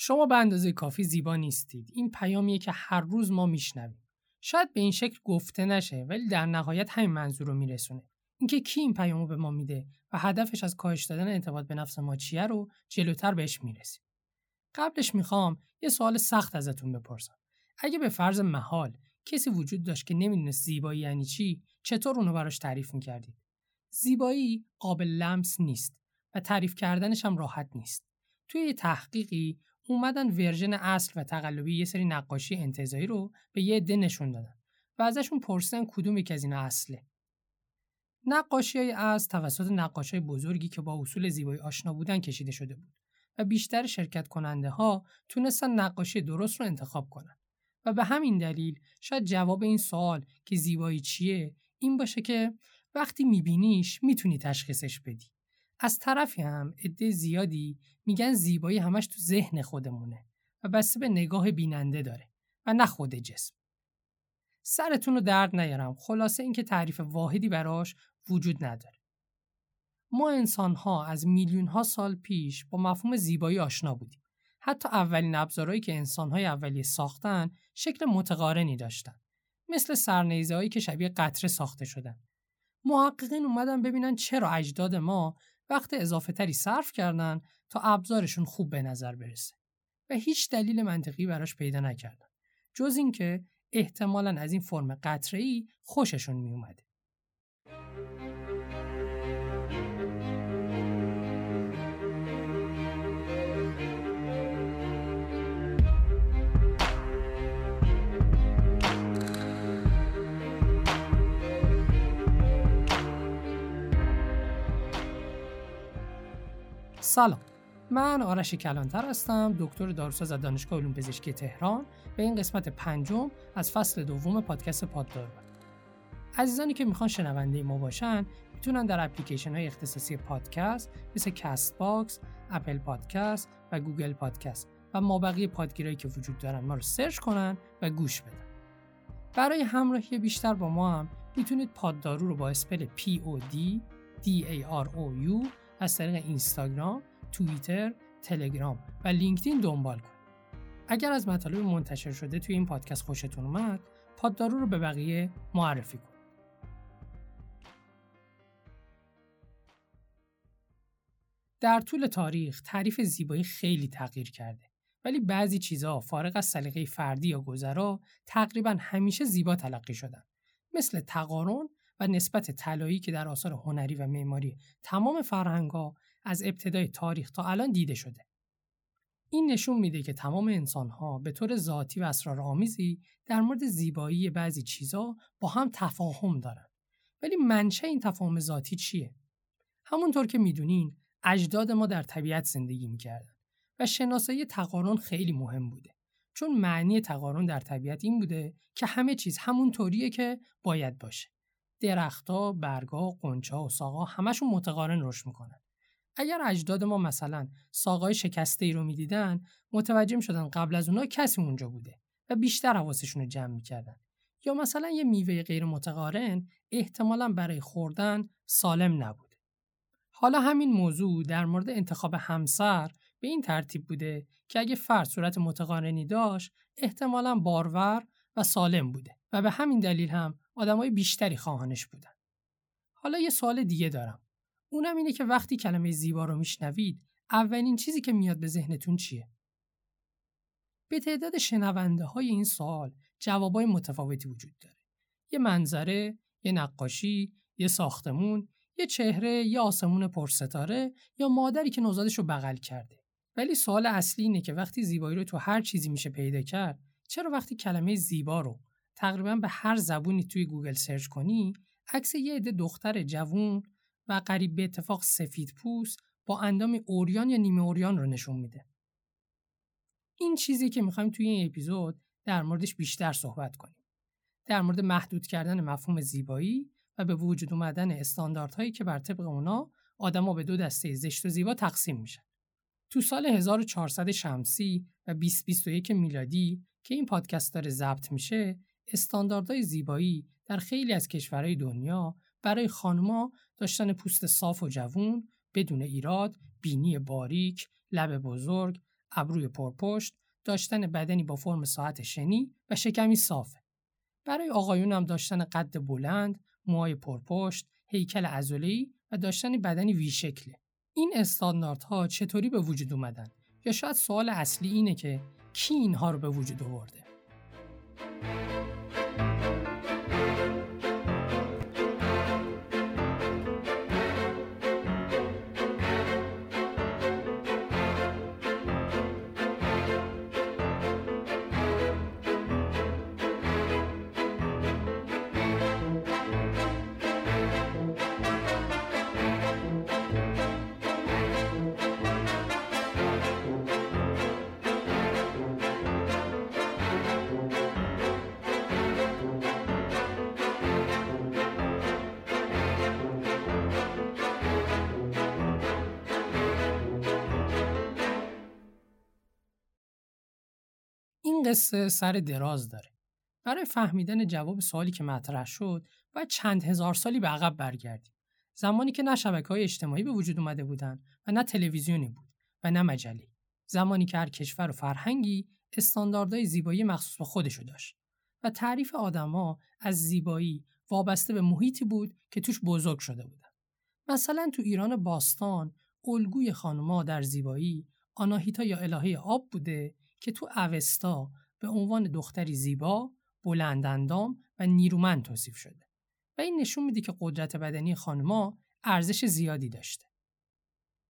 شما به اندازه کافی زیبا نیستید. این پیامیه که هر روز ما میشنویم. شاید به این شکل گفته نشه ولی در نهایت همین منظور رو میرسونه. اینکه کی این پیامو به ما میده و هدفش از کاهش دادن اعتماد به نفس ما چیه رو جلوتر بهش می‌رسیم. قبلش می‌خوام یه سوال سخت ازتون بپرسم. اگه به فرض محال کسی وجود داشت که نمی‌دونست زیبایی یعنی چی، چطور اونو براش تعریف می‌کردید؟ زیبایی قابل لمس نیست و تعریف کردنش هم راحت نیست. توی یه تحقیقی اومدن ورژن اصل و تقلبی یه سری نقاشی انتظایی رو به یه عده نشون دادن و ازشون پرسیدن کدوم یک از اینا اصله. نقاشی های از توسط نقاش های بزرگی که با اصول زیبایی آشنا بودن کشیده شده بود و بیشتر شرکت کننده ها تونستن نقاشی درست رو انتخاب کنن و به همین دلیل شاید جواب این سوال که زیبایی چیه این باشه که وقتی میبینیش می‌تونی تشخیصش بدی. از طرفی هم عده زیادی میگن زیبایی همش تو ذهن خودمونه و بسته به نگاه بیننده داره و نه خود جسم. سرتون رو درد نیارم خلاصه اینکه تعریف واحدی براش وجود نداره. ما انسان ها از میلیون ها سال پیش با مفهوم زیبایی آشنا بودیم. حتی اولین ابزارهایی که انسان های اولیه ساختن شکل متقارنی داشتن. مثل سرنیزه که شبیه قطره ساخته شدن. محققین اومدن ببینن چرا اجداد ما وقت اضافه تری صرف کردن تا ابزارشون خوب به نظر برسه و هیچ دلیل منطقی براش پیدا نکردن جز اینکه احتمالا از این فرم قطره خوششون می اومده. سلام من آرش کلانتر هستم دکتر داروساز از دانشگاه علوم پزشکی تهران به این قسمت پنجم از فصل دوم پادکست پاددارو عزیزانی که می‌خوان شنونده ما باشن می‌تونن در اپلیکیشن های اختصاصی پادکست مثل Castbox، Apple Podcast و Google Podcast و مابقی پادگیرایی که وجود دارن ما رو search کنن و گوش بدن. برای همراهی بیشتر با ما هم می‌تونید پاددارو رو با spell P O D D A R O U از طریق اینستاگرام، توییتر، تلگرام و لینکدین دنبال کنید. اگر از مطالب منتشر شده توی این پادکست خوشتون اومد، پاددارو رو به بقیه معرفی کنید. در طول تاریخ تعریف زیبایی خیلی تغییر کرده ولی بعضی چیزها فارغ از سلیقه فردی یا گذرا تقریبا همیشه زیبا تلقی شدن مثل تقارن و نسبت طلایی که در آثار هنری و معماری تمام فرهنگها از ابتدای تاریخ تا الان دیده شده. این نشون میده که تمام انسانها به طور ذاتی و اسرارآمیزی در مورد زیبایی بعضی چیزا با هم تفاهم دارن. ولی منشه این تفاهم ذاتی چیه؟ همونطور که می‌دونین اجداد ما در طبیعت زندگی می‌کردن و شناسایی تقارن خیلی مهم بوده. چون معنی تقارن در طبیعت این بوده که همه چیز همون طوریه که باید باشه. درختها، برگا، قنچا و ساقا همشون متقارن رشد می‌کنن. اگر اجداد ما مثلا ساقای شکسته ای رو می‌دیدن متوجه می‌شدن قبل از اونها کسی اونجا بوده و بیشتر حواسشون رو جمع می‌کردن یا مثلا یه میوه غیر متقارن احتمالا برای خوردن سالم نبوده حالا همین موضوع در مورد انتخاب همسر به این ترتیب بوده که اگه فرد صورت متقارنی داشت احتمالا بارور و سالم بوده و به همین دلیل هم آدمای بیشتری خواهانش بودن. حالا یه سوال دیگه دارم. اونم اینه که وقتی کلمه زیبا رو میشنوید اولین چیزی که میاد به ذهنتون چیه؟ به تعداد شنونده های این سوال جوابای متفاوتی وجود داره. یه منظره، یه نقاشی، یه ساختمون، یه چهره، یه آسمون پرستاره یا مادری که نوزادش رو بغل کرده. ولی سوال اصلی اینه که وقتی زیبایی رو تو هر چیزی میشه پیدا کرد، چرا وقتی کلمه زیبا رو تقریبا به هر زبونی توی گوگل search کنی عکس یه عده دختر جوون و قریب به اتفاق سفید پوست با اندام عریان یا نیمه عریان رو نشون میده. این چیزی که می‌خوایم توی این اپیزود در موردش بیشتر صحبت کنیم. در مورد محدود کردن مفهوم زیبایی و به وجود اومدن استانداردهایی که بر طبق اونا آدما به دو دسته زشت و زیبا تقسیم میشن. تو سال 1400 شمسی و 2021 میلادی که این پادکست داره ضبط میشه استانداردهای زیبایی در خیلی از کشورهای دنیا برای خانما داشتن پوست صاف و جوون بدون ایراد، بینی باریک، لب بزرگ، ابروی پرپشت، داشتن بدنی با فرم ساعت شنی و شکمی صافه. برای آقایون هم داشتن قد بلند، موهای پرپشت، هیکل عضله‌ای و داشتن بدنی وی شکله. این استانداردها چطوری به وجود اومدن؟ یا شاید سوال اصلی اینه که کی اینها رو به وجود آورده؟ قصه سر دراز داره. برای فهمیدن جواب سوالی که مطرح شد باید چند هزار سالی به عقب برگردیم. زمانی که نه شبکه های اجتماعی به وجود اومده بودن و نه تلویزیونی بود و نه مجله. زمانی که هر کشور و فرهنگی استانداردهای زیبایی مخصوص به خودشو داشت و تعریف آدما از زیبایی وابسته به محیطی بود که توش بزرگ شده بودن. مثلا تو ایران باستان الگوی خانوما در زیبایی آناهیتا یا الهه آب بوده که تو اوستا به عنوان دختری زیبا، بلندندام و نیرومند توصیف شده و این نشون میده که قدرت بدنی خانما ارزش زیادی داشته.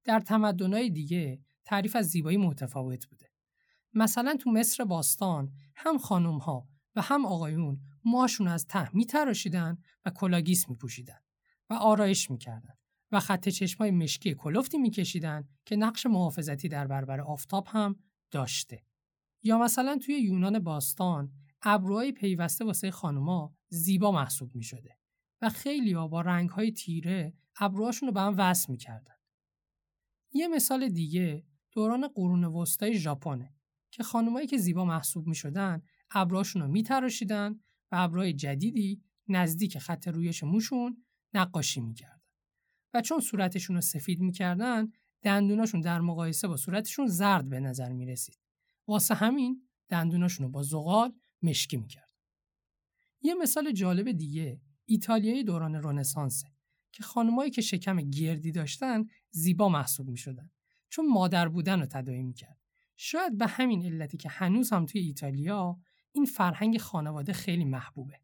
در تمدنهای دیگه تعریف از زیبایی متفاوت بوده. مثلا تو مصر باستان هم خانم ها و هم آقایون موهاشون از ته میتراشیدن و کلاگیس میپوشیدن و آرایش می‌کردن و خط چشمای مشکی کلفتی میکشیدن که نقش محافظتی در برابر آفتاب هم داشته. یا مثلا توی یونان باستان ابروهای پیوسته واسه خانوما زیبا محسوب می شده و خیلی با رنگ های تیره ابروهاشون رو به هم وصل می‌کردن. یه مثال دیگه دوران قرون وسطای ژاپنه که خانمایی که زیبا محسوب می شدن ابروهاشون رو میتراشیدن و ابروهای جدیدی نزدیک خط رویش موشون نقاشی می‌کردن و چون صورتشون رو سفید می‌کردن دندوناشون در مقایسه با صورتشون زرد به نظر می رسید. واسه همین دندوناشون رو با زغال مشکی می‌کرد. یه مثال جالب دیگه ایتالیایی دوران رنسانسه که خانمایی که شکم گردی داشتن زیبا محسوب می‌شدن چون مادر بودن رو تداعی می‌کرد. شاید به همین علتی که هنوز هم توی ایتالیا این فرهنگ خانواده خیلی محبوبه.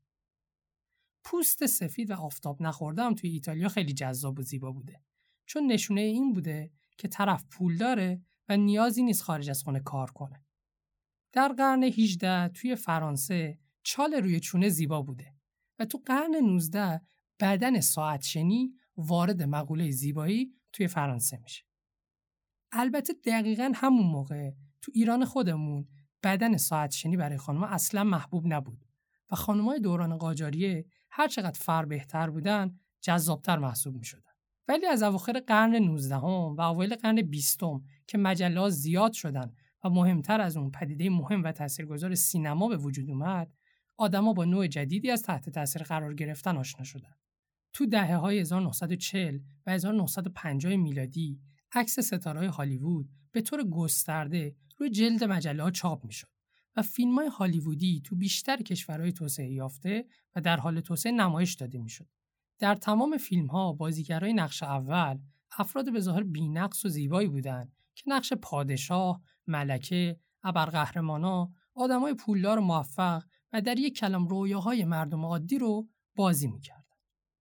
پوست سفید و آفتاب نخورده هم توی ایتالیا خیلی جذاب و زیبا بوده. چون نشونه این بوده که طرف پول داره و نیازی نیست خارج از خونه کار کنه. در قرن 18 توی فرانسه چال روی چونه زیبا بوده و تو قرن 19 بدن ساعت شنی وارد مقوله زیبایی توی فرانسه میشه. البته دقیقا همون موقع تو ایران خودمون بدن ساعت شنی برای خانمها اصلا محبوب نبود و خانمای دوران قاجاریه هر چقدر فر بهتر بودن جذابتر محسوب می شدن. ولی از اواخر قرن 19 و اوایل قرن 20 که مجله زیاد شدن و مهمتر از اون پدیده مهم و تاثیرگذار سینما به وجود اومد آدما با نوع جدیدی از تحت تاثیر قرار گرفتن آشنا شدن تو دهه های 1940 و 1950 میلادی عکس ستاره هالیوود به طور گسترده روی جلد مجله ها چاپ می‌شد و فیلم های هالیوودی تو بیشتر کشورهای توسعه یافته و در حال توسعه نمایش داده می‌شد. در تمام فیلم ها بازیگرای نقش اول افراد به ظاهر بینقص و زیبایی بودند که نقش پادشاه، ملکه، ابرقهرمانا، آدمای پولدار موفق و در یک کلم رویاهای مردم عادی رو بازی می‌کردن.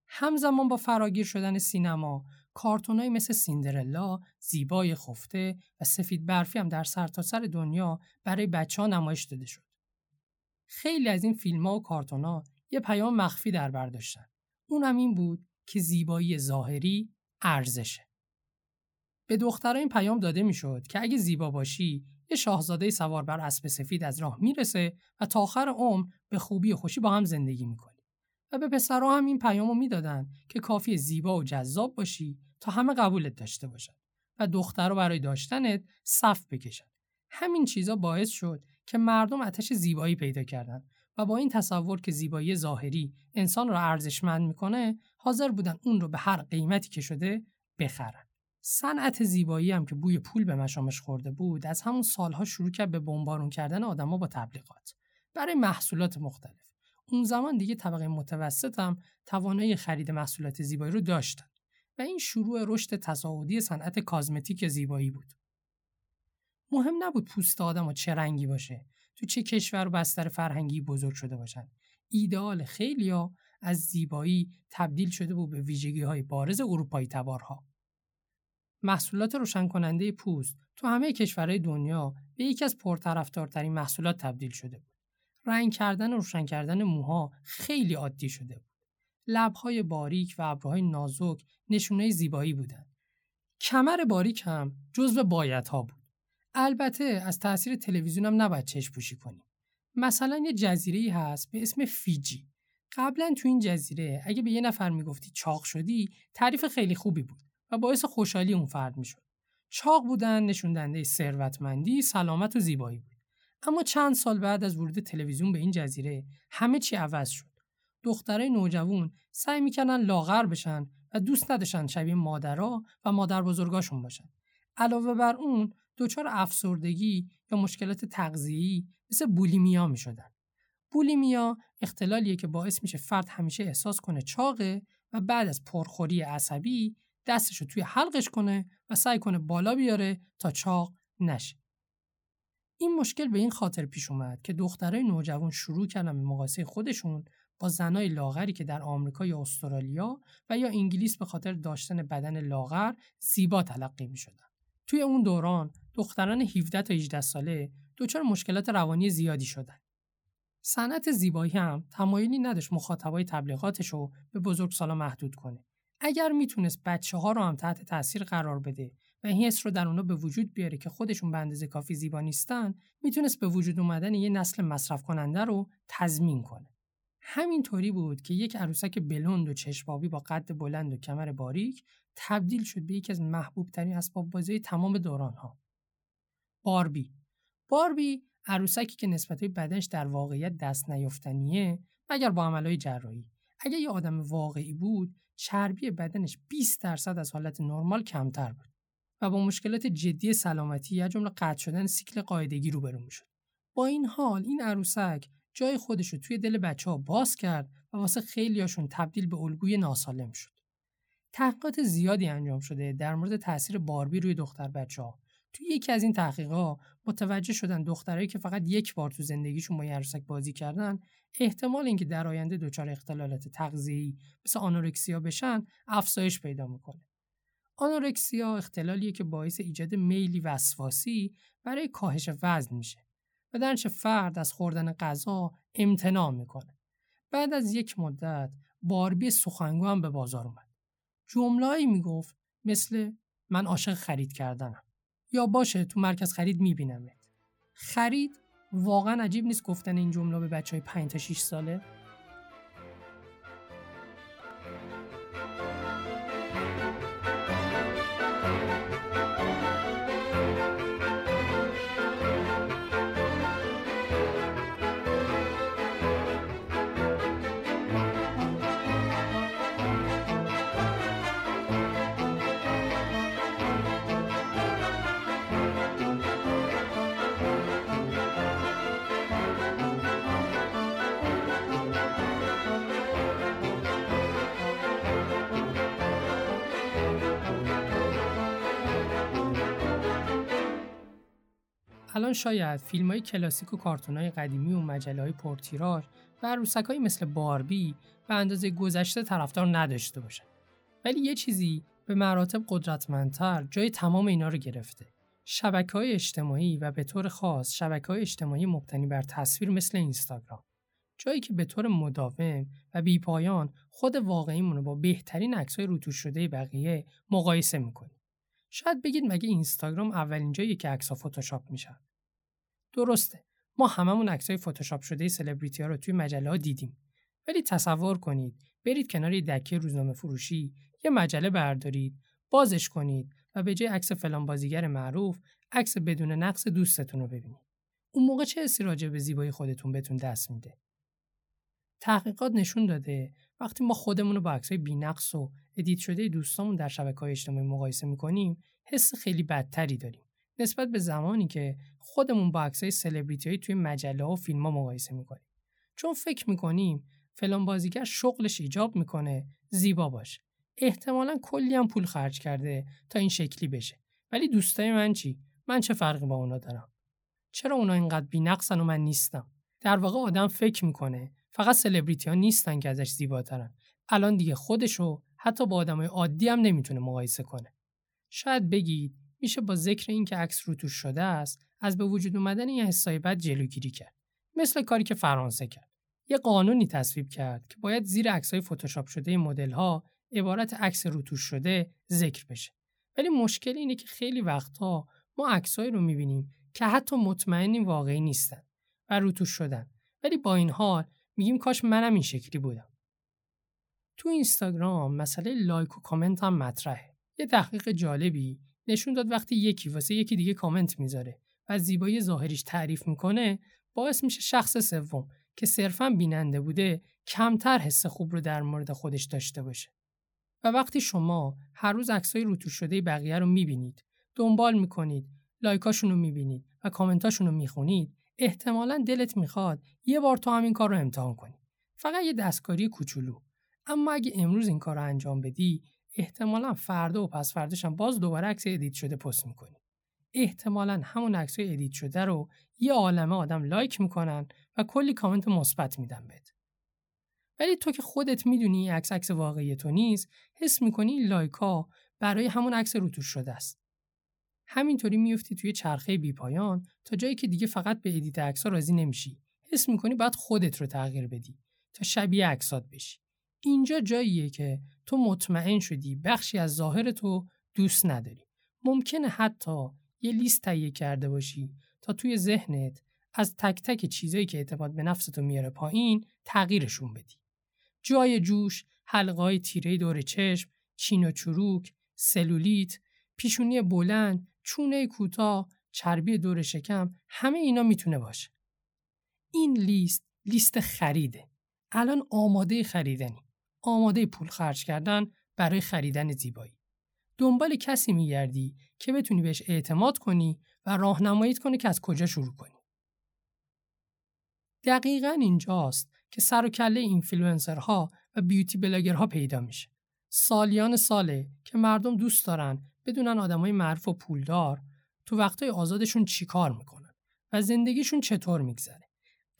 همزمان با فراگیر شدن سینما، کارتونایی مثل سیندرلا، زیبای خفته و سفید برفی هم در سرتاسر سر دنیا برای بچه ها نمایش داده شد. خیلی از این فیلم ها و کارتونا یه پیام مخفی در برداشتن. اون هم این بود که زیبایی ظاهری ارزشه. به دخترها این پیام داده می‌شد که اگه زیبا باشی یه شاهزاده سوار بر اسب سفید از راه می‌رسه و تا آخر عمر به خوبی و خوشی با هم زندگی می‌کنی. و به پسرها هم این پیامو می‌دادن که کافی زیبا و جذاب باشی تا همه قبولت داشته باشن و دخترها برای داشتنت صف بکشن. همین چیزا باعث شد که مردم آتش زیبایی پیدا کردن و با این تصور که زیبایی ظاهری انسان را ارزشمند می‌کنه حاضر بودن اون رو به هر قیمتی که شده بخرن. صنعت زیبایی هم که بوی پول به مشامش خورده بود از همون سالها شروع کرد به بمبارون کردن آدما با تبلیغات. برای محصولات مختلف. اون زمان دیگه طبقه متوسط هم توانایی خرید محصولات زیبایی رو داشتن و این شروع رشد تصاعدی صنعت کازمتیک زیبایی بود. مهم نبود پوست آدم و چه رنگی باشه. تو چه کشور و بستر فرهنگی بزرگ شده باشن. ایدئال خیلیا از زیبایی تبدیل شده بود به ویژگی های بارز اروپایی تبارها. محصولات روشن کننده پوست تو همه کشورهای دنیا به یکی از پرطرفدارترین محصولات تبدیل شده بود. رنگ کردن و روشن کردن موها خیلی عادی شده بود. لبهای باریک و ابروهای نازک نشونه زیبایی بودند. کمر باریک هم جزو بایدها بود. البته از تاثیر تلویزیون هم نباید چشم پوشی کنیم. مثلا یه جزیره هست به اسم فیجی. قبلا تو این جزیره اگه به یه نفر می‌گفتی چاق شدی تعریف خیلی خوبی بود. باعث خوشحالی اون فرد می‌شد. چاق بودن نشون دهنده ثروتمندی، سلامت و زیبایی بود. اما چند سال بعد از ورود تلویزیون به این جزیره همه چی عوض شد. دخترای نوجوان سعی می‌کنن لاغر بشن و دوست نداشتن شبیه مادرها و مادر بزرگاشون باشن. علاوه بر اون دچار افسردگی یا مشکلات تغذیه‌ای مثل بولیمیا می‌شدن. بولیمیا اختلالیه که باعث میشه فرد همیشه احساس کنه چاقه و بعد از پرخوری عصبی دستش رو توی حلقش کنه و سعی کنه بالا بیاره تا چاق نشه. این مشکل به این خاطر پیش اومد که دخترای نوجوان شروع کردن به مقایسه خودشون با زنای لاغری که در آمریکا یا استرالیا و یا انگلیس به خاطر داشتن بدن لاغر زیبا تلقی می شدن. توی اون دوران دختران 17 تا 18 ساله دچار مشکلات روانی زیادی شدن. صنعت زیبایی هم تمایلی نداشت مخاطبای تبلیغاتش رو به بزرگسالا محدود کنه اگر می‌تونست بچه ها رو هم تحت تاثیر قرار بده و این حس رو در اونا به وجود بیاره که خودشون به اندازه کافی زیبا نیستن می‌تونست به وجود اومدن یه نسل مصرف کننده رو تضمین کنه همین طوری بود که یک عروسک بلند و چشمابی با قد بلند و کمر باریک تبدیل شد به یکی از محبوب ترین اسباب بازی تمام دوران ها. باربی باربی عروسکی که نسبت بدنش در واقعیت دست نیافتنیه مگر با عملهای جراحی اگر یه آدم واقعی بود چربی بدنش 20 درصد از حالت نرمال کمتر بود و با مشکلات جدی سلامتی یا جمله قطع شدن سیکل قاعدگی روبرو می‌شد. با این حال این عروسک جای خودش رو توی دل بچه ها باز کرد و واسه خیلیاشون تبدیل به الگوی ناسالم شد. تحقیقات زیادی انجام شده در مورد تاثیر باربی روی دختر بچه ها. توی یکی از این تحقیقات متوجه شدن دخترایی که فقط یک بار تو زندگیشون با عروسک بازی کردن احتمال اینکه در آینده دچار اختلالات تغذیه‌ای مثل آنورکسیا بشن افزایش پیدا می‌کنه. آنورکسیا اختلالیه که باعث ایجاد میلی وسواسی برای کاهش وزن میشه و درنچه فرد از خوردن غذا امتناع می‌کنه. بعد از یک مدت باربی سخنگو هم به بازار اومد. جمله‌ای می‌گفت مثل من عاشق خرید کردنم یا باشه تو مرکز خرید میبینمت. خرید واقعا عجیب نیست گفتن این جمله به بچه های 5 تا 6 ساله الان شاید فیلم های کلاسیک و کارتون های قدیمی و مجله های پرتیراژ و عروسک های مثل باربی به اندازه گذشته طرفدار نداشته باشن. ولی یه چیزی به مراتب قدرتمندتر جای تمام اینا رو گرفته. شبکه های اجتماعی و به طور خاص شبکه های اجتماعی مبتنی بر تصویر مثل اینستاگرام. جایی که به طور مداوم و بی پایان خود واقعیمون رو با بهترین عکس های روتوش شده بقیه مقایسه می‌کنیم. شاید بگید مگه اینستاگرام اولین جایی که عکس‌ها فتوشاپ میشن؟ درسته. ما هممون عکسای فتوشاپ شده سلبریتی ها رو توی مجله ها دیدیم. ولی تصور کنید برید کنار دکه روزنامه فروشی یه مجله بردارید بازش کنید و به جای عکس فلان بازیگر معروف عکس بدون نقص دوستتون رو ببینید. اون موقع چه حسی راجع به زیبایی خودتون بهتون دست میده؟ تحقیقات نشون داده وقتی ما خودمون رو با عکسای بی‌نقص و edit شده دوستامون در شبکه‌های اجتماعی مقایسه می‌کنیم حس خیلی بدتری داریم. نسبت به زمانی که خودمون با عکسای سلبریتی توی مجله و فیلم ها مقایسه می‌کنیم. چون فکر می‌کنیم فلان بازیگر شغلش ایجاب می‌کنه زیبا باشه. احتمالا کلی هم پول خرج کرده تا این شکلی بشه. ولی دوستای من چی؟ من چه فرقی با اونا دارم؟ چرا اونا اینقدر بی‌نقصن و من نیستم؟ در واقع آدم فکر می‌کنه فقط سلبریتی ها نیستن که ازش زیباترن. الان دیگه خودشو حتی با آدمای عادی هم نمی‌تونه مقایسه کنه. شاید بگید میشه با ذکر اینکه عکس روتوش شده است از به وجود اومدن این حسای بد جلوگیری کرد. مثل کاری که فرانسه کرد. یه قانونی تصویب کرد که باید زیر عکسای فتوشاپ شده مدل ها عبارت عکس روتوش شده ذکر بشه. ولی مشکل اینه که خیلی وقتها ما عکسایی رو می‌بینیم که حتی مطمئنیم واقعی نیستن و روتوش شدن. ولی با این حال میگیم کاش منم این شکلی بودم. تو اینستاگرام مسئله لایک و کامنت هم مطرحه. یه تحقیق جالبی نشون داد وقتی یکی واسه یکی دیگه کامنت می‌ذاره و زیبایی ظاهریش تعریف می‌کنه باعث میشه شخص سوم که صرفا بیننده بوده کمتر حس خوب رو در مورد خودش داشته باشه. و وقتی شما هر روز عکسای روتوش شده بقیه رو می‌بینید دنبال می‌کنید لایکاشون رو می‌بینید و کامنتاشون رو می‌خونید احتمالا دلت می‌خواد یه بار تو همین کار رو امتحان کنی. فقط یه دستکاری کوچولو. اما اگه امروز این کار رو انجام بدی احتمالا فردا و پس فرداش هم باز دوباره عکس edit شده پست می‌کنی. احتمالا همون عکس edit شده رو یه عالمه آدم لایک می‌کنن و کلی کامنت مثبت میدن بهت. ولی تو که خودت می‌دونی عکس عکس واقعی تو نیست حس می‌کنی لایک ها برای همون عکس روتوش شده است. همینطوری میفتی توی چرخه بیپایان تا جایی که دیگه فقط به ادیت عکس راضی نمیشی حس می‌کنی باید خودت رو تغییر بدی تا شبیه عکسات بشی اینجا جاییه که تو مطمئن شدی بخشی از ظاهر تو دوست نداری. ممکنه حتی یه لیست تهیه کرده باشی تا توی ذهنت از تک تک چیزایی که اعتماد به نفستو میاره پایین تغییرشون بدی. جای جوش، حلقای تیره دور چشم، چین و چروک، سلولیت، پیشونی بلند، چونه کوتاه، چربی دور شکم، همه اینا می‌تونه باشه. این لیست لیست خریده. الان آماده خریدنی. آماده پول خرج کردن برای خریدن زیبایی. دنبال کسی میگردی که بتونی بهش اعتماد کنی و راهنماییت کنه که از کجا شروع کنی. دقیقا اینجاست که سر و کله اینفلوئنسرها و beauty blogger ها پیدا میشه. سالیان ساله که مردم دوست دارن بدونن آدمای معروف و پولدار تو وقتای آزادشون چیکار می‌کنن و زندگیشون چطور میگذره.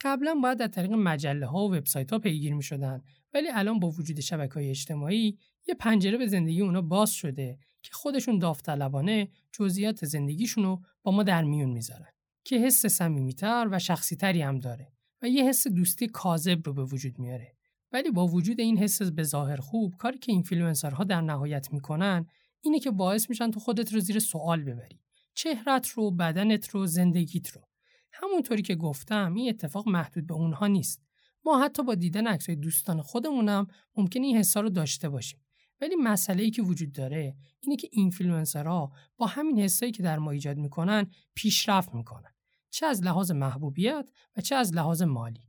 قبلا باید از طریق مجله ها و وبسایت ها پیگیر می شدن ولی الان با وجود شبکه های اجتماعی یه پنجره به زندگی اونا باز شده که خودشون داوطلبانه جزئیات زندگیشون رو با ما در میون می‌ذارن که حس صمیمیتر و شخصیتری هم داره و یه حس دوستی کاذب رو به وجود میاره ولی با وجود این حس به ظاهر خوب کاری که اینفلوئنسرها در نهایت می‌کنن اینه که باعث میشن تو خودت رو زیر سوال ببری. چهرت رو بدنت رو زندگیت رو. همونطوری که گفتم این اتفاق محدود به اونها نیست. ما حتی با دیدن عکسای دوستان خودمونم ممکن این حسا رو داشته باشیم. ولی مسئله ای که وجود داره اینه که اینفلوئنسرها با همین حسایی که در ما ایجاد می‌کنن پیشرفت می‌کنن. چه از لحاظ محبوبیت و چه از لحاظ مالی.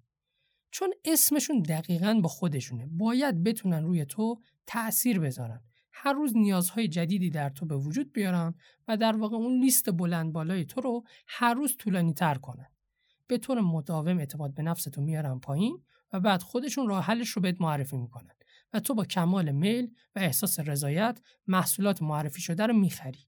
چون اسمشون دقیقا با خودشونه. باید بتونن روی تو تأثیر بذارن. هر روز نیازهای جدیدی در تو به وجود بیارن و در واقع اون لیست بلند بالای تو رو هر روز طولانی تر کنن. به طور مداوم اعتماد به نفس تو میارن پایین و بعد خودشون راه حلش رو بهت معرفی می‌کنن و تو با کمال میل و احساس رضایت محصولات معرفی شده رو می‌خری.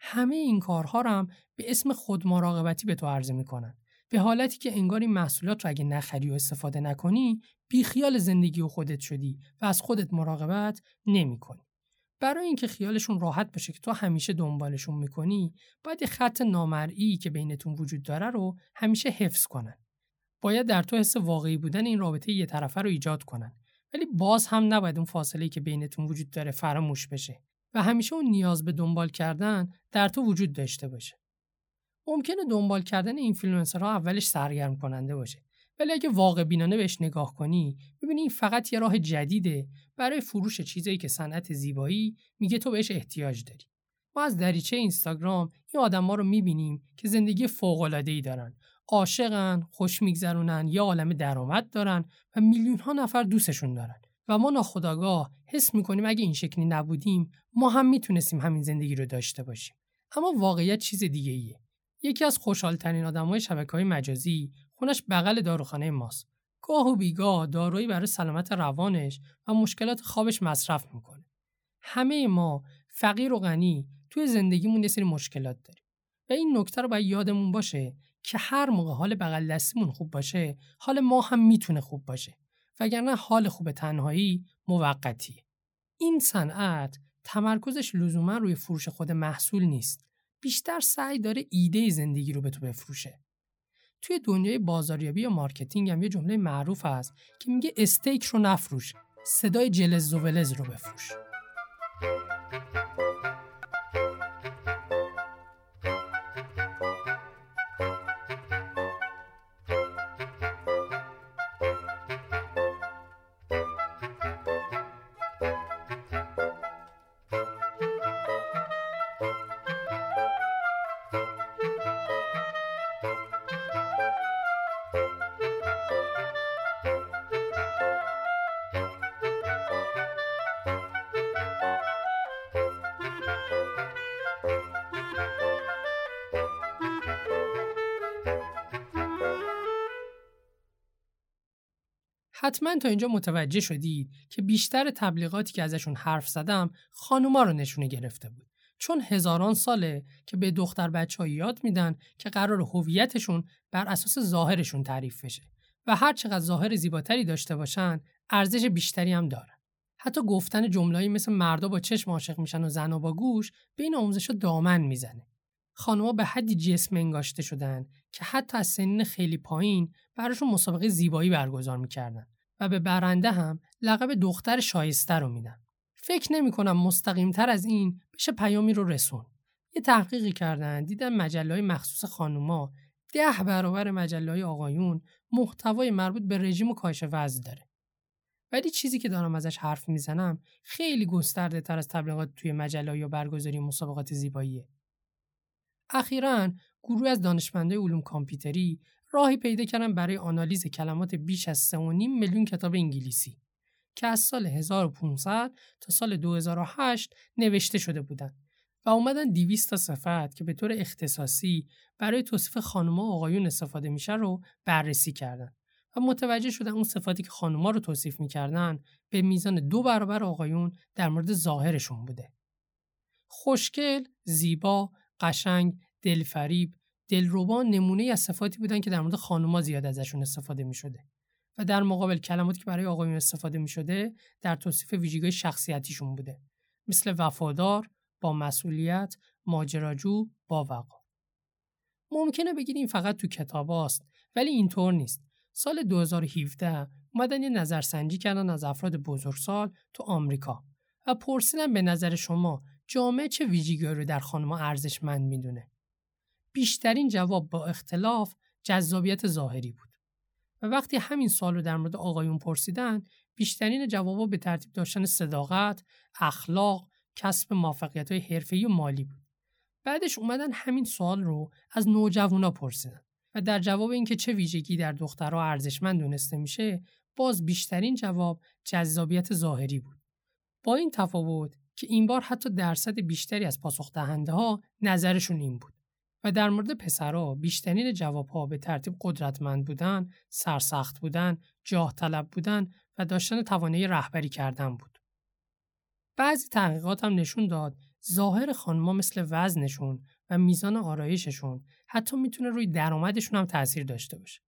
همه این کارها رو هم به اسم خود مراقبتی به تو عرضه می‌کنن. به حالتی که انگار این محصولات رو اگه نخری و استفاده نکنی بیخیال زندگی و خودت شدی و از خودت مراقبت نمی‌کنی. برای اینکه خیالشون راحت باشه که تو همیشه دنبالشون می‌کنی باید یه خط نامرئی که بینتون وجود داره رو همیشه حفظ کنن. باید در تو حس واقعی بودن این رابطه یه طرفه رو ایجاد کنن. ولی باز هم نباید اون فاصله که بینتون وجود داره فراموش بشه و همیشه اون نیاز به دنبال کردن در تو وجود داشته باشه. ممکنه دنبال کردن اینفلوئنسرها اولش سرگرم کننده باشه. ولی اگه واقع بینانه بهش نگاه کنی می‌بینی این فقط یه راه جدیده. برای فروش چیزایی که صنعت زیبایی میگه تو بهش احتیاج داری. ما از دریچه اینستاگرام این آدما رو می‌بینیم که زندگی ای دارن. عاشقن خوش میگذرونن یا عالم درآمد دارن و میلیون ها نفر دوستشون دارن. و ما ناخداگاه حس می‌کنیم اگه این شکلی نبودیم ما هم می‌تونستیم همین زندگی رو داشته باشیم. اما واقعیت چیز دیگه ایه. یکی از خوشحالترین آدمای شبکه های مجازی خونش بغل داروخانه ماست. گاه و بیگاه دارویی برای سلامت روانش و مشکلات خوابش مصرف می‌کنه. همه ما فقیر و غنی توی زندگیمون یه سری مشکلات داریم. و این نکته رو باید یادمون باشه که هر موقع حال بغل دستیمون خوب باشه حال ما هم می‌تونه خوب باشه. وگرنه حال خوب تنهایی موقتی این صنعت تمرکزش لزوما روی فروش خود محصول نیست. بیشتر سعی داره ایده زندگی رو به تو بفروشه. توی دنیای بازاریابی یا marketing هم یه جمله معروف هست که میگه استیک رو نفروش صدای جلز و ولز رو بفروش. حتما تا اینجا متوجه شدید که بیشتر تبلیغاتی که ازشون حرف زدم خانوما رو نشونه گرفته بود. چون هزاران ساله که به دختر بچه ها یاد میدن که قرار هویتشون بر اساس ظاهرشون تعریف بشه و هر چقدر ظاهر زیباتری داشته باشن ارزش بیشتری هم دارن. حتی گفتن جمله‌ای مثل مردا با چشم عاشق میشن و زنا با گوش به این آموزش دامن می‌زنه. خانوما به حدی جسم انگاشته شدن که حتی از سنین خیلی پایین براشون مسابقه زیبایی برگزار می‌کردن و به برنده هم لقب دختر شایسته رو میدن. فکر نمی کنم مستقیم تر از این بشه پیامی رو رسون. یه تحقیقی کردن دیدن مجله مخصوص خانوما ده برابر مجله آقایون محتوای مربوط به رژیم و کاهش وزن داره. ولی چیزی که دارم ازش حرف می‌زنم خیلی گسترده تر از تبلیغات توی مجله یا برگزاری مسابقات زیباییه. اخیرا گروه از دانشمندای علوم کامپیوتری راهی پیدا کردن برای آنالیز کلمات بیش از 3.5 میلیون کتاب انگلیسی که از سال 1500 تا سال 2008 نوشته شده بودند و اومدن 200 تا صفت که به طور اختصاصی برای توصیف خانوما و آقایون استفاده میشه رو بررسی کردن و متوجه شدن اون صفاتی که خانوما رو توصیف می‌کردن به میزان دو برابر آقایون در مورد ظاهرشون بوده. خوشگل، زیبا، قشنگ، دلفریب، دلربا نمونه از صفاتی بودن که در مورد خانوما زیاد ازشون استفاده می شده و در مقابل کلماتی که برای آقایون استفاده می شده در توصیف ویژگی شخصیتیشون بوده مثل وفادار، با مسئولیت، ماجراجو، با وقا. ممکنه بگید این فقط تو کتاب است ولی اینطور نیست. سال 2017 اومدن یه نظرسنجی کردن از افراد بزرگسال تو آمریکا و پرسیدن به نظر شما جامعه چه ویژگی رو در خانمها ارزشمند می‌دونه بیشترین جواب با اختلاف جذابیت ظاهری بود و وقتی همین سال رو در مورد آقایون پرسیدن بیشترین جوابا به ترتیب داشتن صداقت، اخلاق، کسب موفقیت های حرفه‌ای و مالی بود. بعدش اومدن همین سوال رو از نوجوانا پرسیدن و در جواب اینکه چه ویژگی در دخترها ارزشمند دونسته میشه باز بیشترین جواب جذابیت ظاهری بود. با این تفاوت که این بار حتی درصد بیشتری از پاسخ دهنده ها نظرشون این بود. و در مورد پسرها بیشترین جوابها به ترتیب قدرتمند بودن، سرسخت بودن، جاه طلب بودن و داشتن توانایی رهبری کردن بود. بعضی تحقیقات هم نشون داد ظاهر خانمها مثل وزنشون و میزان آرایششون حتی می‌تونه روی درآمدشون هم تاثیر داشته باشه.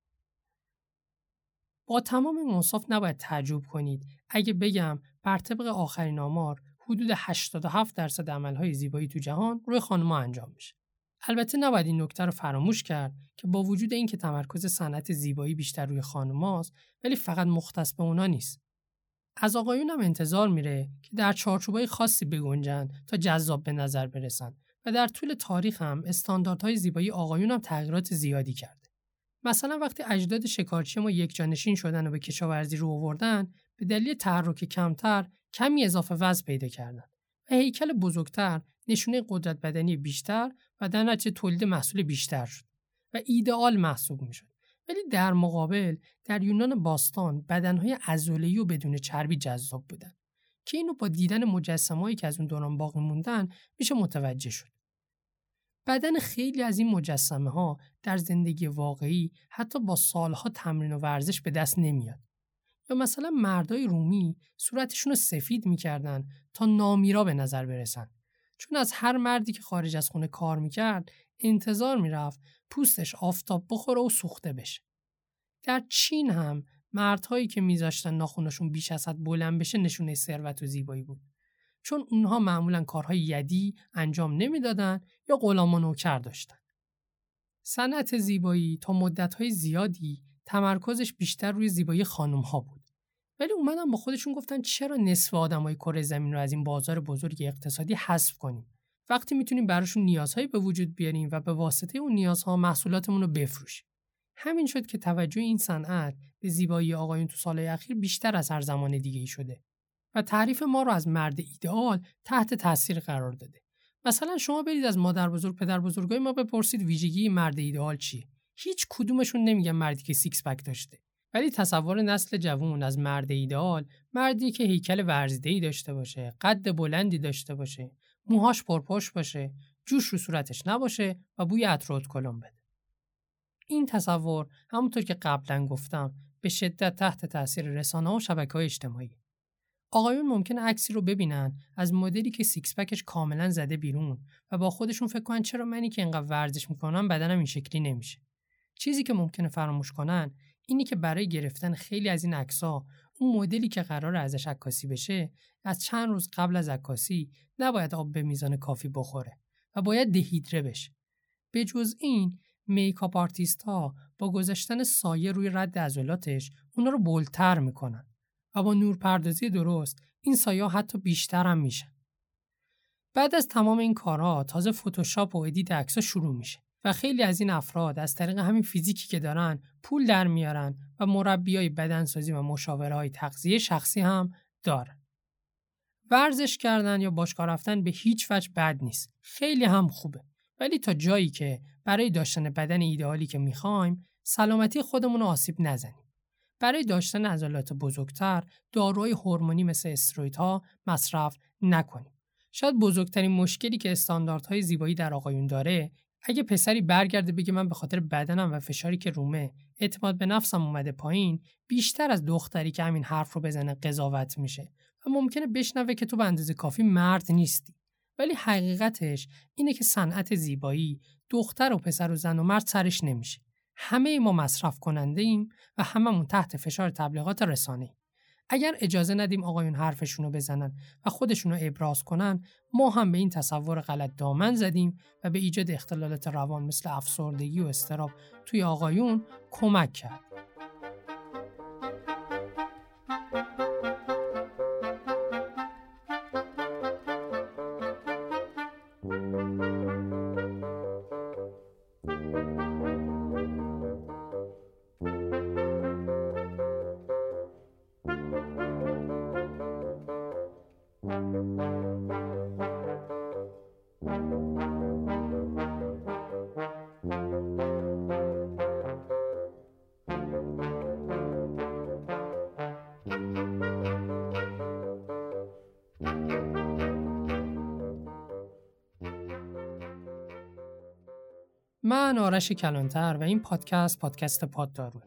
با تمام منصاف نباید تعجب کنید اگه بگم بر طبق آخرین آمار حدود 87 درصد عملهای زیبایی تو جهان روی خانمها انجام میشه. البته نباید این نکته رو فراموش کرد که با وجود اینکه تمرکز صنعت زیبایی بیشتر روی خانماست ولی فقط مختص به اونا نیست. از آقایون هم انتظار میره که در چارچوبای خاصی بگنجن تا جذاب به نظر برسن و در طول تاریخ هم استانداردهای زیبایی آقایون هم تغییرات زیادی کرده. مثلا وقتی اجداد شکارچی ما یک جانشین شدن و به کشاورزی رو آوردن به دلیل تحرک کمتر کمی اضافه وزن پیدا کردن و هیکل بزرگتر نشونه قدرت بدنی بیشتر و در نتیجه تولید محصول بیشتر شد و ایدئال محسوب می‌شد ولی در مقابل در یونان باستان بدنهای ازولهی و بدون چربی جذاب بودن که اینو با دیدن مجسمه‌ای که از اون دوران باقی موندن میشه متوجه شد. بدن خیلی از این مجسمه ها در زندگی واقعی حتی با سالها تمرین و ورزش به دست نمیاد. یا مثلا مردای رومی صورتشون رو سفید می‌کردن تا نامیرا به نظر برسن. چون از هر مردی که خارج از خونه کار می‌کرد انتظار می‌رفت پوستش آفتاب بخوره و سوخته بشه. در چین هم مردهایی که میذاشتن ناخونشون بیش از حد بلند بشه نشونه ثروت و زیبایی بود. چون اونها معمولا کارهای یدی انجام نمی‌دادن یا غلام و نوکر داشتن. صنعت زیبایی تا مدتهای زیادی تمرکزش بیشتر روی زیبایی خانم ها بود. ولی اومدن با خودشون گفتن چرا نصف آدمای کره زمین رو از این بازار بزرگ اقتصادی حذف کنیم؟ وقتی می‌تونیم براشون نیازهایی به وجود بیاریم و به واسطه اون نیازها محصولاتمون رو بفروشیم. همین شد که توجه این صنعت به زیبایی آقایون تو سالهای اخیر بیشتر از هر زمان دیگه ای شده و تعریف ما رو از مرد ایدئال تحت تاثیر قرار داده. مثلا شما برید از مادر بزرگ پدر بزرگای ما بپرسید ویژگی مرد ایدئال چیه؟ هیچ کدومشون نمیگن مردی که six pack داشته. ولی تصور نسل جوون از مرد ایدئال مردی که هیکل ورزیده‌ای داشته باشه قد بلندی داشته باشه موهاش پرپشت باشه جوش رو صورتش نباشه و بوی عطر ادکلن بده. این تصور همونطور که قبلا گفتم به شدت تحت تاثیر رسانه و شبکه های اجتماعیه. آقایون ممکنه عکسی رو ببینن از مدلی که six pack ش کاملا زده بیرون و با خودشون فکر کنن چرا منی که اینقدر ورزش می‌کنم بدنم این شکلی نمیشه. چیزی که ممکنه فراموش کنن اینه که برای گرفتن خیلی از این عکس‌ها اون مدلی که قراره ازش عکاسی بشه از چند روز قبل از عکاسی نباید آب به میزان کافی بخوره و باید دهیدره بشه. به جز این makeup artist ها با گذاشتن سایه روی رد عضلاتش اونا رو bold تر می‌کنن و با نورپردازی درست این سایه حتی بیشتر هم میشن. بعد از تمام این کارها تازه فتوشاپ و edit عکس‌ها شروع میشه. و خیلی از این افراد از طریق همین فیزیکی که دارن پول در میارن و مربیای بدنسازی و مشاوره های تغذیه شخصی هم دارن. ورزش کردن یا باشگاه رفتن به هیچ وجه بد نیست. خیلی هم خوبه. ولی تا جایی که برای داشتن بدن ایدئالی که می‌خوایم سلامتی خودمون رو آسیب نزنیم. برای داشتن عضلات بزرگتر داروهای هورمونی مثل استرویدها مصرف نکنیم. شاید بزرگترین مشکلی که استانداردهای زیبایی در آقایون داره اگه پسری برگرده بگه من به خاطر بدنم و فشاری که رومه اعتماد به نفسم اومده پایین بیشتر از دختری که همین حرف رو بزنه قضاوت میشه و ممکنه بشنوه که تو به اندازه کافی مرد نیستی. ولی حقیقتش اینه که صنعت زیبایی دختر و پسر و زن و مرد سرش نمیشه. همه ما مصرف کننده ایم و هممون تحت فشار تبلیغات رسانه اگر اجازه ندیم آقایون حرفشونو بزنن و خودشونو ابراز کنن ما هم به این تصور غلط دامن زدیم و به ایجاد اختلالات روان مثل افسردگی و استراب توی آقایون کمک کرد. من آرش کلانتر و این پادکست پادکست پاددارو.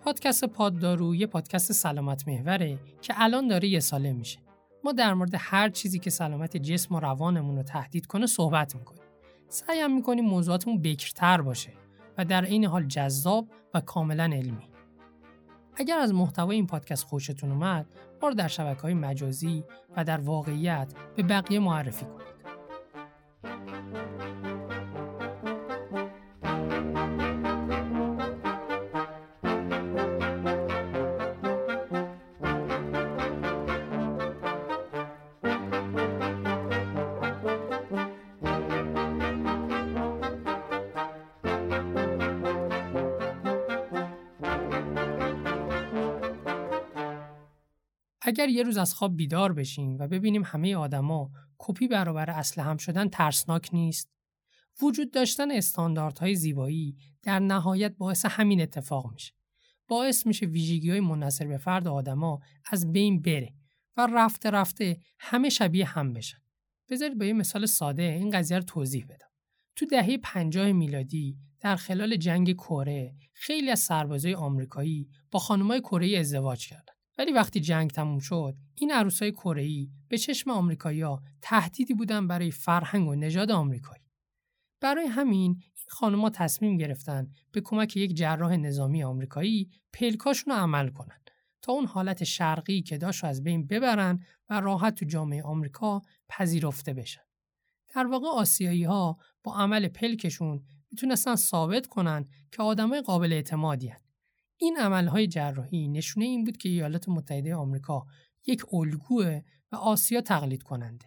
پادکست پاددارو یه پادکست سلامت محوره که الان داره یه ساله میشه. ما در مورد هر چیزی که سلامت جسم و روانمون رو تهدید کنه صحبت می‌کنیم. سعیم می‌کنیم موضوعاتمون بکرتر باشه و در این حال جذاب و کاملا علمی. اگر از محتوای این پادکست خوشتون اومد ما رو در شبکه های مجازی و در واقعیت به بقیه معرفی کنید. اگر یه روز از خواب بیدار بشیم و ببینیم همه آدما کپی برابر اصل هم شدن ترسناک نیست وجود داشتن استانداردهای زیبایی در نهایت باعث همین اتفاق میشه. باعث میشه ویژگی های منصر به فرد آدما از بین بره و رفته رفته همه شبیه هم بشن. بذارید با یه مثال ساده این قضیه رو توضیح بدم. تو دهه 50 میلادی در خلال جنگ کره خیلی از سربازای آمریکایی با خانمای کره ازدواج کردن. ولی وقتی جنگ تموم شد این عروسای کره به چشم آمریکایی‌ها تهدیدی بودن برای فرهنگ و نژاد آمریکایی. برای همین این خانم‌ها تصمیم گرفتن به کمک یک جراح نظامی آمریکایی پلکاشون رو عمل کنن تا اون حالت شرقی که داشت از بین ببرن و راحت تو جامعه آمریکا پذیرفته بشن. در واقع آسیایی ها با عمل پلکشون می‌تونستن ثابت کنن که آدمای قابل اعتمادی هن. این عملهای جراحی نشونه این بود که ایالات متحده آمریکا یک الگوه و آسیا تقلید کننده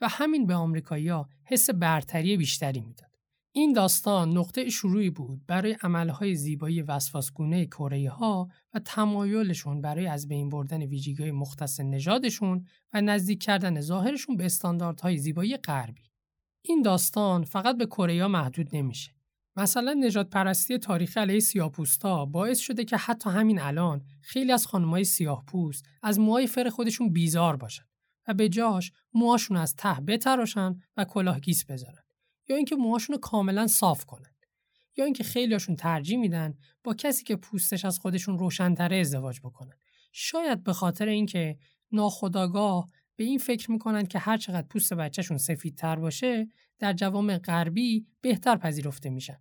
و همین به آمریکایی‌ها حس برتری بیشتری می‌داد. این داستان نقطه شروعی بود برای عملهای زیبایی وسواسگونه کره ها و تمایلشون برای از بین بردن ویژگی‌های مختص نژادشون و نزدیک کردن ظاهرشون به استانداردهای زیبایی غربی. این داستان فقط به کره محدود نمیشه. مثلا نجات پرستی تاریخی علیه سیاه‌پوستا باعث شده که حتی همین الان خیلی از خانمای سیاه‌پوست از موهای فر خودشون بیزار باشن و به جاش موهاشون از ته بتراشن و کلاهگیس بذارن. یا اینکه موهاشون رو کاملا صاف کنن. یا اینکه خیلیاشون ترجیح میدن با کسی که پوستش از خودشون روشنتره ازدواج بکنن. شاید به خاطر اینکه ناخداگاه به این فکر می‌کنن که هر چقدر پوست بچهشون سفیدتر باشه در جوامع غربی بهتر پذیرفته میشن.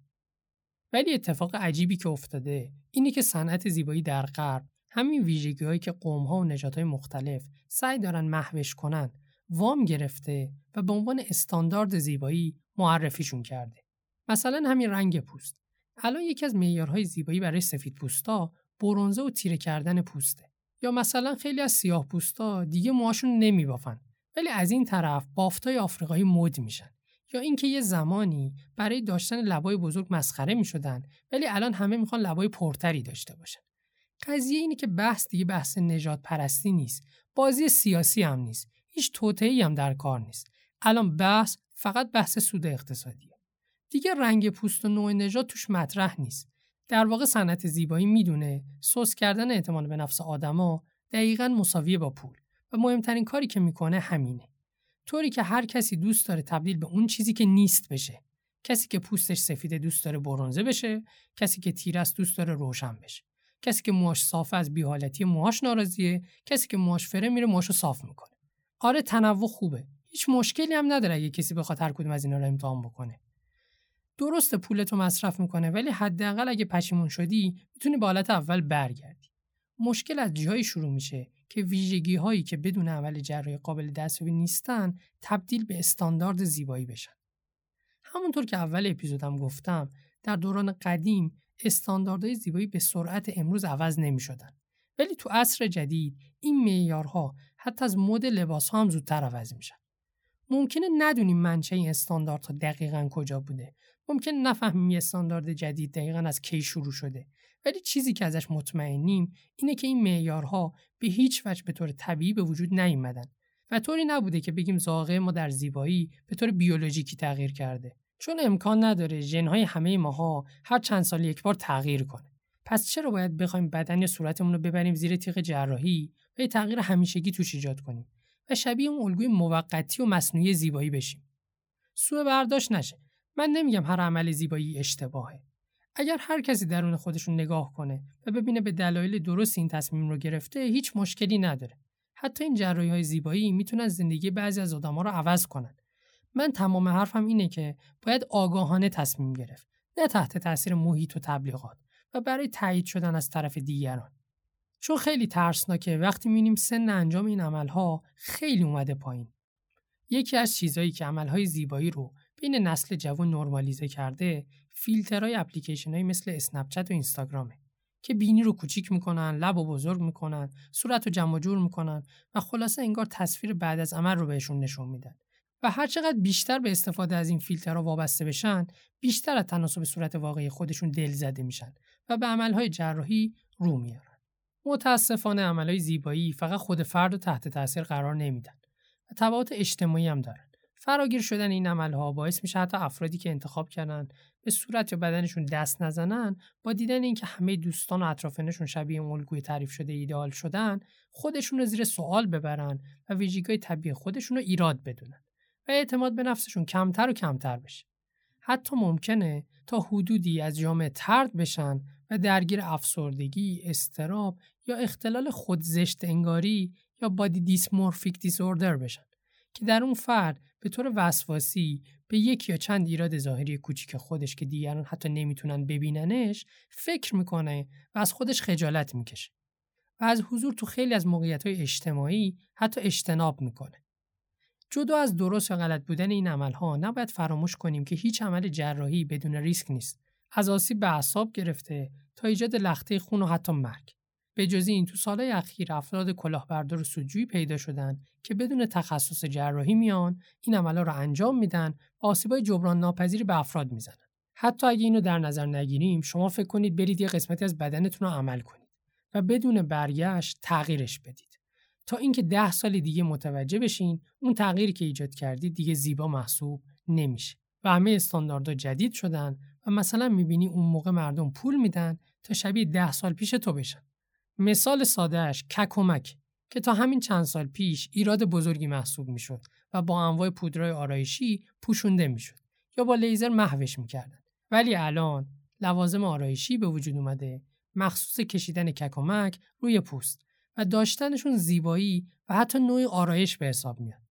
ولی اتفاق عجیبی که افتاده اینه که صنعت زیبایی در غرب همین ویژگی هایی که قوم ها و نجات های مختلف سعی دارن محوش کنن وام گرفته و به عنوان استاندارد زیبایی معرفیشون کرده. مثلا همین رنگ پوست. الان یکی از معیارهای زیبایی برای سفید پوستا برونزه و تیره کردن پوسته. یا مثلا خیلی از سیاه پوستا دیگه موهاشون نمیبافن ولی از این طرف بافتای آفریقایی مد میشن. یا اینکه یه زمانی برای داشتن لبای بزرگ مسخره می‌شدن ولی الان همه می‌خوان لبای پرتری داشته باشن. قضیه اینه که بحث دیگه بحث نجات پرستی نیست. بازی سیاسی هم نیست. هیچ توطئه‌ای هم در کار نیست. الان بحث فقط بحث سود اقتصادیه. دیگه رنگ پوست و نوع نژاد توش مطرح نیست. در واقع صنعت زیبایی می‌دونه سوس کردن اعتماد به نفس آدما دقیقا مساویه با پول. و مهمترین کاری که می‌کنه همینه. طوری که هر کسی دوست داره تبدیل به اون چیزی که نیست بشه. کسی که پوستش سفید دوست داره برونزه بشه. کسی که تیر است دوست داره روشن بشه. کسی که موهاش صافه از بیحالتی موهاش ناراضیه. کسی که موهاش فره میره موهاشو صاف می‌کنه. آره تنوع خوبه. هیچ مشکلی هم نداره اگه کسی بخواد هر کدوم از اینا رو امتحان بکنه. درست پولتو مصرف می‌کنه ولی حداقل اگه پشیمون شدی می‌تونی به حالت اول برگردی. مشکل از جایی شروع میشه که ویژگی هایی که بدون عمل جراحی قابل دستیابی نیستن تبدیل به استاندارد زیبایی بشن همونطور که اول اپیزودم گفتم در دوران قدیم استانداردهای زیبایی به سرعت امروز عوض نمی شدن. ولی تو عصر جدید این معیارها حتی از مد لباس ها هم زودتر عوض میشن. ممکنه ندونیم منچه این استانداردها دقیقا کجا بوده. ممکن نفهمیم استاندارد جدید دقیقا از کی شروع شده. ولی چیزی که ازش مطمئنیم اینه که این معیارها به هیچ وجه به طور طبیعی به وجود نیومدن و طوری نبوده که بگیم زاغه ما در زیبایی به طور بیولوژیکی تغییر کرده. چون امکان نداره ژنهای همه ماها هر چند سال یک بار تغییر کنه. پس چرا باید بخوایم بدن یا صورتمون رو ببریم زیر تیغ جراحی و یه تغییر همیشگی توش ایجاد کنیم و شبیه اون الگوی موقتی و مصنوعی زیبایی بشیم. سوء برداشت نشه. من نمیگم هر عمل زیبایی اشتباهه. اگر هر کسی درون خودشون نگاه کنه و ببینه به دلایل درست این تصمیم رو گرفته هیچ مشکلی نداره. حتی این جراحی های زیبایی می‌تونن زندگی بعضی از آدما رو عوض کنن. من تمام حرفم اینه که باید آگاهانه تصمیم گرفت نه تحت تاثیر محیط و تبلیغات و برای تایید شدن از طرف دیگران چون خیلی ترسناکه وقتی می‌بینیم سن انجام این عملها خیلی اومده پایین یکی از چیزهایی که عملهای زیبایی رو بین نسل جوان نرمالیزه کرده فیلترهای اپلیکیشن های مثل اسنپچت و اینستاگرامه که بینی رو کوچیک می‌کنن لب و بزرگ می‌کنن صورت رو جمع جور می‌کنن و خلاصه انگار تصویر بعد از عمل رو بهشون نشون میدن. و هر چقدر بیشتر به استفاده از این فیلترها وابسته بشن بیشتر از تناسب صورت واقعی خودشون دل زده میشن و به عملهای جراحی رو میارن. متاسفانه عملهای زیبایی فقط خود فرد رو تحت تاثیر قرار نمیدن و تبعات اجتماعی هم دارن. فراگیر شدن این عملها باعث میشه حتی افرادی که انتخاب کردن به صورت یا بدنشون دست نزنن با دیدن اینکه همه دوستان و اطرافیانشون شبیه الگوی تعریف شده ایدئال شدن خودشون رو زیر سوال ببرن و ویژگی‌های طبیعی خودشون رو ایراد بدونن و اعتماد به نفسشون کمتر و کمتر بشه. حتی ممکنه تا حدودی از جامعه ترد بشن و درگیر افسردگی، استراب یا اختلال خودزشت انگاری یا بادی دیسمورفیک دیسوردر بشن. که در اون فرد به طور وسواسی به یک یا چند ایراد ظاهری کوچیک خودش که دیگران حتی نمی‌تونن ببیننش فکر می‌کنه و از خودش خجالت می‌کشه و از حضور تو خیلی از موقعیت های اجتماعی حتی اجتناب می‌کنه. جدا از درست و غلط بودن این عملها نباید فراموش کنیم که هیچ عمل جراحی بدون ریسک نیست. از آسیب به اعصاب گرفته تا ایجاد لخته خون و حتی مرگ. به جزی این تو سالهای اخیر افراد کلاهبردار و سودجویی پیدا شدن که بدون تخصص جراحی میان این عملا رو انجام میدن و آسیبای جبران ناپذیری به افراد می‌زنن. حتی اگه اینو در نظر نگیریم شما فکر کنید برید یه قسمتی از بدنتون رو عمل کنید و بدون برگشت تغییرش بدید. تا اینکه ده سال دیگه متوجه بشین اون تغییری که ایجاد کردید دیگه زیبا محسوب نمیشه و همه استانداردها جدید شدن و مثلا می‌بینی اون موقع مردم پول میدن تا شبیه ده سال پیش تو بشن مثال سادهش ککمک که تا همین چند سال پیش ایراد بزرگی محسوب می‌شد و با انواع پودرای آرایشی پوشونده می‌شد یا با لیزر محوش می‌کردن ولی الان لوازم آرایشی به وجود اومده مخصوص کشیدن ککمک روی پوست و داشتنشون زیبایی و حتی نوع آرایش به حساب میاد.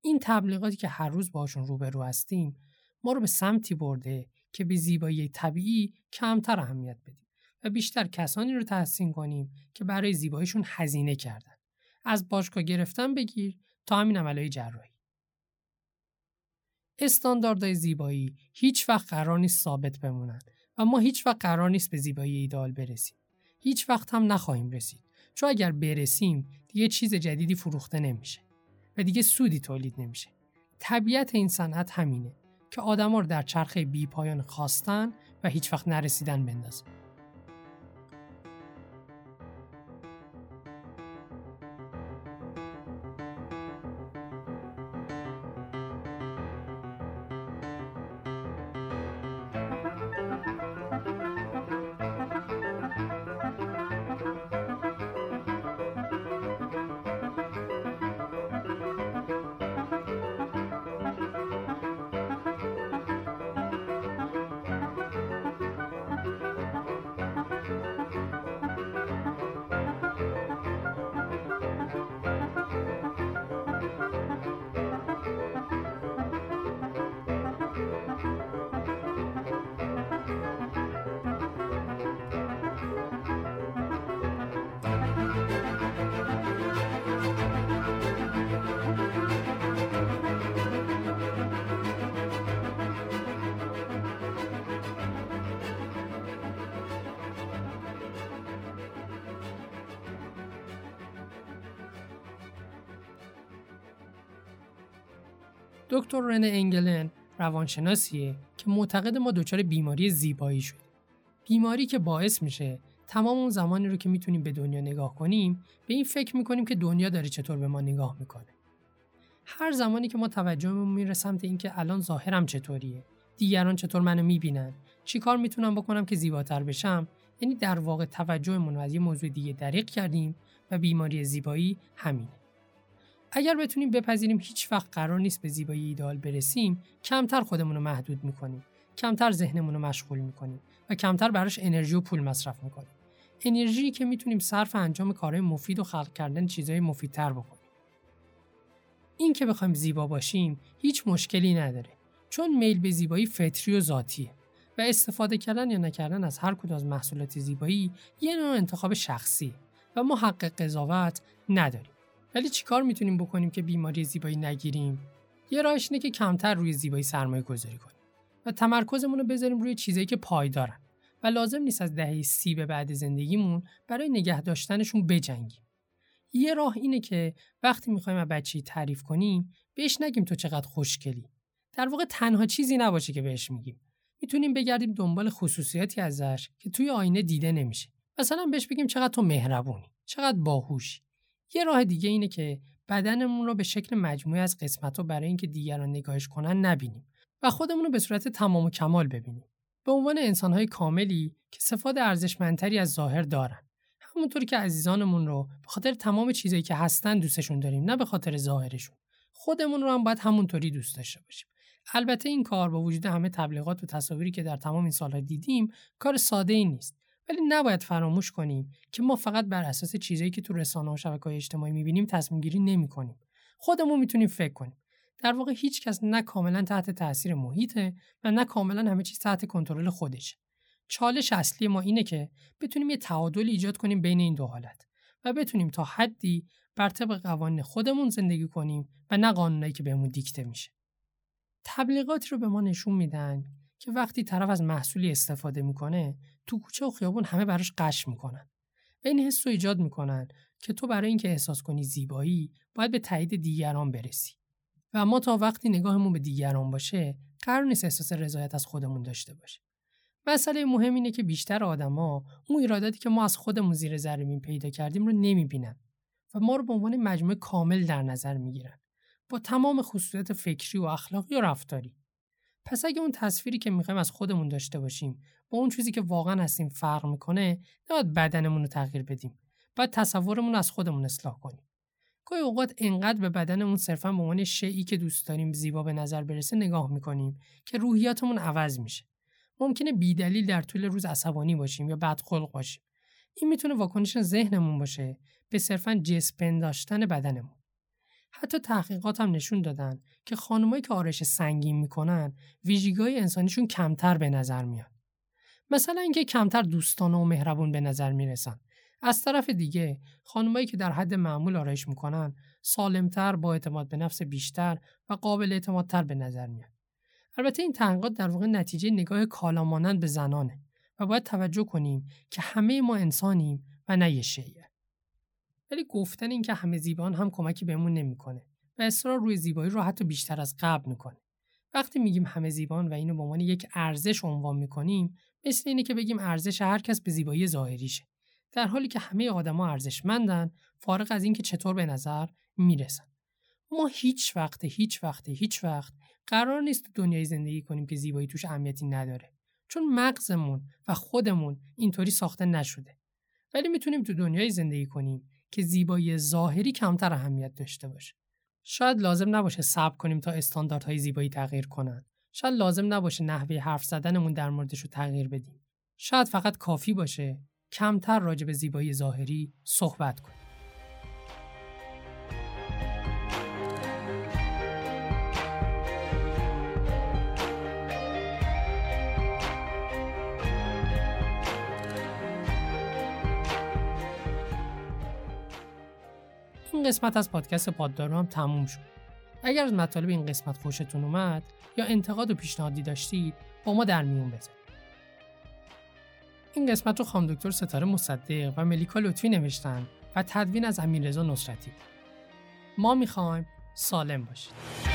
این تبلیغاتی که هر روز باشون روبرو هستیم ما رو به سمتی برده که به زیبایی طبیعی کمتر اهمیت بدیم و بیشتر کسانی رو تحسین کنیم که برای زیباییشون هزینه کردن. از باشگاه گرفتن بگیر تا همین عملهای جراحی. استانداردهای زیبایی هیچ وقت قرار نیست ثابت بمونن و ما هیچ وقت قرار نیست به زیبایی ایدال برسیم. هیچ وقت هم نخواهیم رسید. چون اگر برسیم دیگه چیز جدیدی فروخته نمیشه و دیگه سودی تولید نمیشه. طبیعت این صنعت همینه که آدما رو در چرخه بی پایان خواستن و هیچ وقت نرسیدن بندازن. دکتر رن انگلن روانشناسیه که معتقد ما دچار بیماری زیبایی شد. بیماری که باعث میشه تمام اون زمانی رو که می‌تونیم به دنیا نگاه کنیم به این فکر می‌کنیم که دنیا داره چطور به ما نگاه می‌کنه. هر زمانی که ما توجهمون میره سمت اینکه الان ظاهرم چطوریه، دیگران چطور منو می‌بینن، چیکار می‌تونم بکنم که زیباتر بشم، یعنی در واقع توجهمون رو از یه موضوع دیگه دریق کردیم و بیماری زیبایی همینه. اگر بتونیم بپذیریم هیچ وقت قرار نیست به زیبایی ایدال برسیم کمتر خودمون رو محدود می‌کنیم. کمتر ذهنمون رو مشغول می‌کنیم و کمتر براش انرژی و پول مصرف می‌کنیم. انرژی که می‌تونیم صرف انجام کارهای مفید و خلق کردن چیزهای مفیدتر بکنیم. این که بخوایم زیبا باشیم هیچ مشکلی نداره چون میل به زیبایی فطری و ذاتیه و استفاده کردن یا نکردن از هر کدوم از محصولات زیبایی یه نوع انتخاب شخصی و ما حق قضاوت نداریم. ولی چیکار می‌تونیم بکنیم که بیماری زیبایی نگیریم؟ یه راهش اینه که کمتر روی زیبایی سرمایه گذاری کنیم و تمرکزمون رو بذاریم روی چیزایی که پایدارن و لازم نیست از دهه سی به بعد زندگیمون برای نگه داشتنشون بجنگیم. یه راه اینه که وقتی می‌خوایم از بچه‌ای تعریف کنیم بهش نگیم تو چقدر خوشگلی. در واقع تنها چیزی نباشه که بهش میگیم. می‌تونیم بگردیم دنبال خصوصیاتی ازش که توی آینه دیده نمیشه. مثلا بهش بگیم چقدر تو مهربونی چقدر باهوشی. یه راه دیگه اینه که بدنمون رو به شکل مجموعی از قسمت برای اینکه دیگران نگاهش کنن نبینیم و خودمون رو به صورت تمام و کمال ببینیم. به عنوان انسانهای کاملی که صفات ارزشمندتری از ظاهر دارن. همونطوری که عزیزانمون رو به خاطر تمام چیزایی که هستن دوستشون داریم نه به خاطر ظاهرشون. خودمون رو هم باید همونطوری دوست داشته باشیم. البته این کار با وجود همه تبلیغات و تصاویری که در تمام این سالها دیدیم کار ساده ای نیست. ولی نباید فراموش کنیم که ما فقط بر اساس چیزایی که تو رسانه و شبکه‌های اجتماعی می‌بینیم تصمیم گیری نمی‌کنیم. خودمون می‌تونیم فکر کنیم. در واقع هیچ کس نه کاملا تحت تاثیر محیطه و نه کاملا همه چیز تحت کنترل خودشه. چالش اصلی ما اینه که بتونیم یه تعادل ایجاد کنیم بین این دو حالت و بتونیم تا حدی بر طبق قوانین خودمون زندگی کنیم و نه قانونایی که بهمون دیکته میشه. تبلیغاتی رو به ما نشون میدن که وقتی طرف از محصولی استفاده می‌کنه تو کوچه و خیابون همه براش قش می‌کنن. و این حس رو ایجاد می‌کنن که تو برای اینکه احساس کنی زیبایی باید به تایید دیگران برسی. و ما تا وقتی نگاهمون به دیگران باشه قرار نیست احساس رضایت از خودمون داشته باشه. مسئله مهم اینه که بیشتر آدما اون ایراداتی که ما از خودمون زیر ذره پیدا کردیم رو نمی‌بینن و ما رو به عنوان مجموعه کامل در نظر می‌گیرن. با تمام خصوصیت فکری و اخلاقی و رفتاری. پس اگه اون تصویری که می‌خوایم از خودمون داشته باشیم با اون چیزی که واقعا هستیم فرق می‌کنه نباید بدنمون رو تغییر بدیم. باید تصورمون از خودمون اصلاح کنیم. گاهی اوقات انقدر به بدنمون صرفا به عنوان شیعی که دوست داریم زیبا به نظر برسه نگاه می‌کنیم که روحیاتمون عوض میشه. ممکنه بیدلیل در طول روز عصبانی باشیم یا بدخلق باشیم. این می‌تونه واکنش ذهنمون باشه به صرفا جسم داشتن بدنمون. حتی تحقیقات هم نشون دادن که خانمایی که آرش سنگین می‌کنن ویژگی‌های انسانیشون کمتر به نظر میاد. مثلا اینکه کمتر دوستانه و مهربون به نظر می‌رسن. از طرف دیگه خانمایی که در حد معمول آرایش می‌کنن سالمتر با اعتماد به نفس بیشتر و قابل اعتمادتر به نظر میاد. البته این تحقیقات در واقع نتیجه نگاه کالامانند به زنانه و باید توجه کنیم که همه ما انسانیم و نه یه شیعه. ولی گفتن اینکه همه زیبان هم کمکی بهمون نمی‌کنه و اصرار روی زیبایی رو حتی بیشتر از قبل می‌کنه. وقتی میگیم همه زیبان و اینو به عنوان یک ارزش عنوان می‌کنیم مثل اینه که بگیم ارزش هر کس به زیبایی ظاهریشه. در حالی که همه آدما ارزشمندن فارغ از اینکه چطور به نظر می‌رسن. ما هیچ وقت هیچ وقت هیچ وقت قرار نیست تو دنیای زندگی کنیم که زیبایی توش اهمیتی نداره. چون مغزمون و خودمون اینطوری ساخته نشده. ولی می‌تونیم تو دنیای زندگی کنیم که زیبایی ظاهری کمتر اهمیت داشته باشه. شاید لازم نباشه صبر کنیم تا استانداردهای زیبایی تغییر کنن. شاید لازم نباشه نحوه حرف زدنمون در موردش رو تغییر بدیم. شاید فقط کافی باشه کمتر راجع به زیبایی ظاهری صحبت کنیم. قسمت از پادکست پاددارو هم تموم شد. اگر از مطالب این قسمت خوشتون اومد یا انتقاد و پیشنهادی داشتید با ما در میون بذارید. این قسمت رو خانم دکتر ستاره مصدق و ملیکا لطفی نوشتن و تدوین از امیررضا نصرتی. ما می‌خوایم سالم باشید.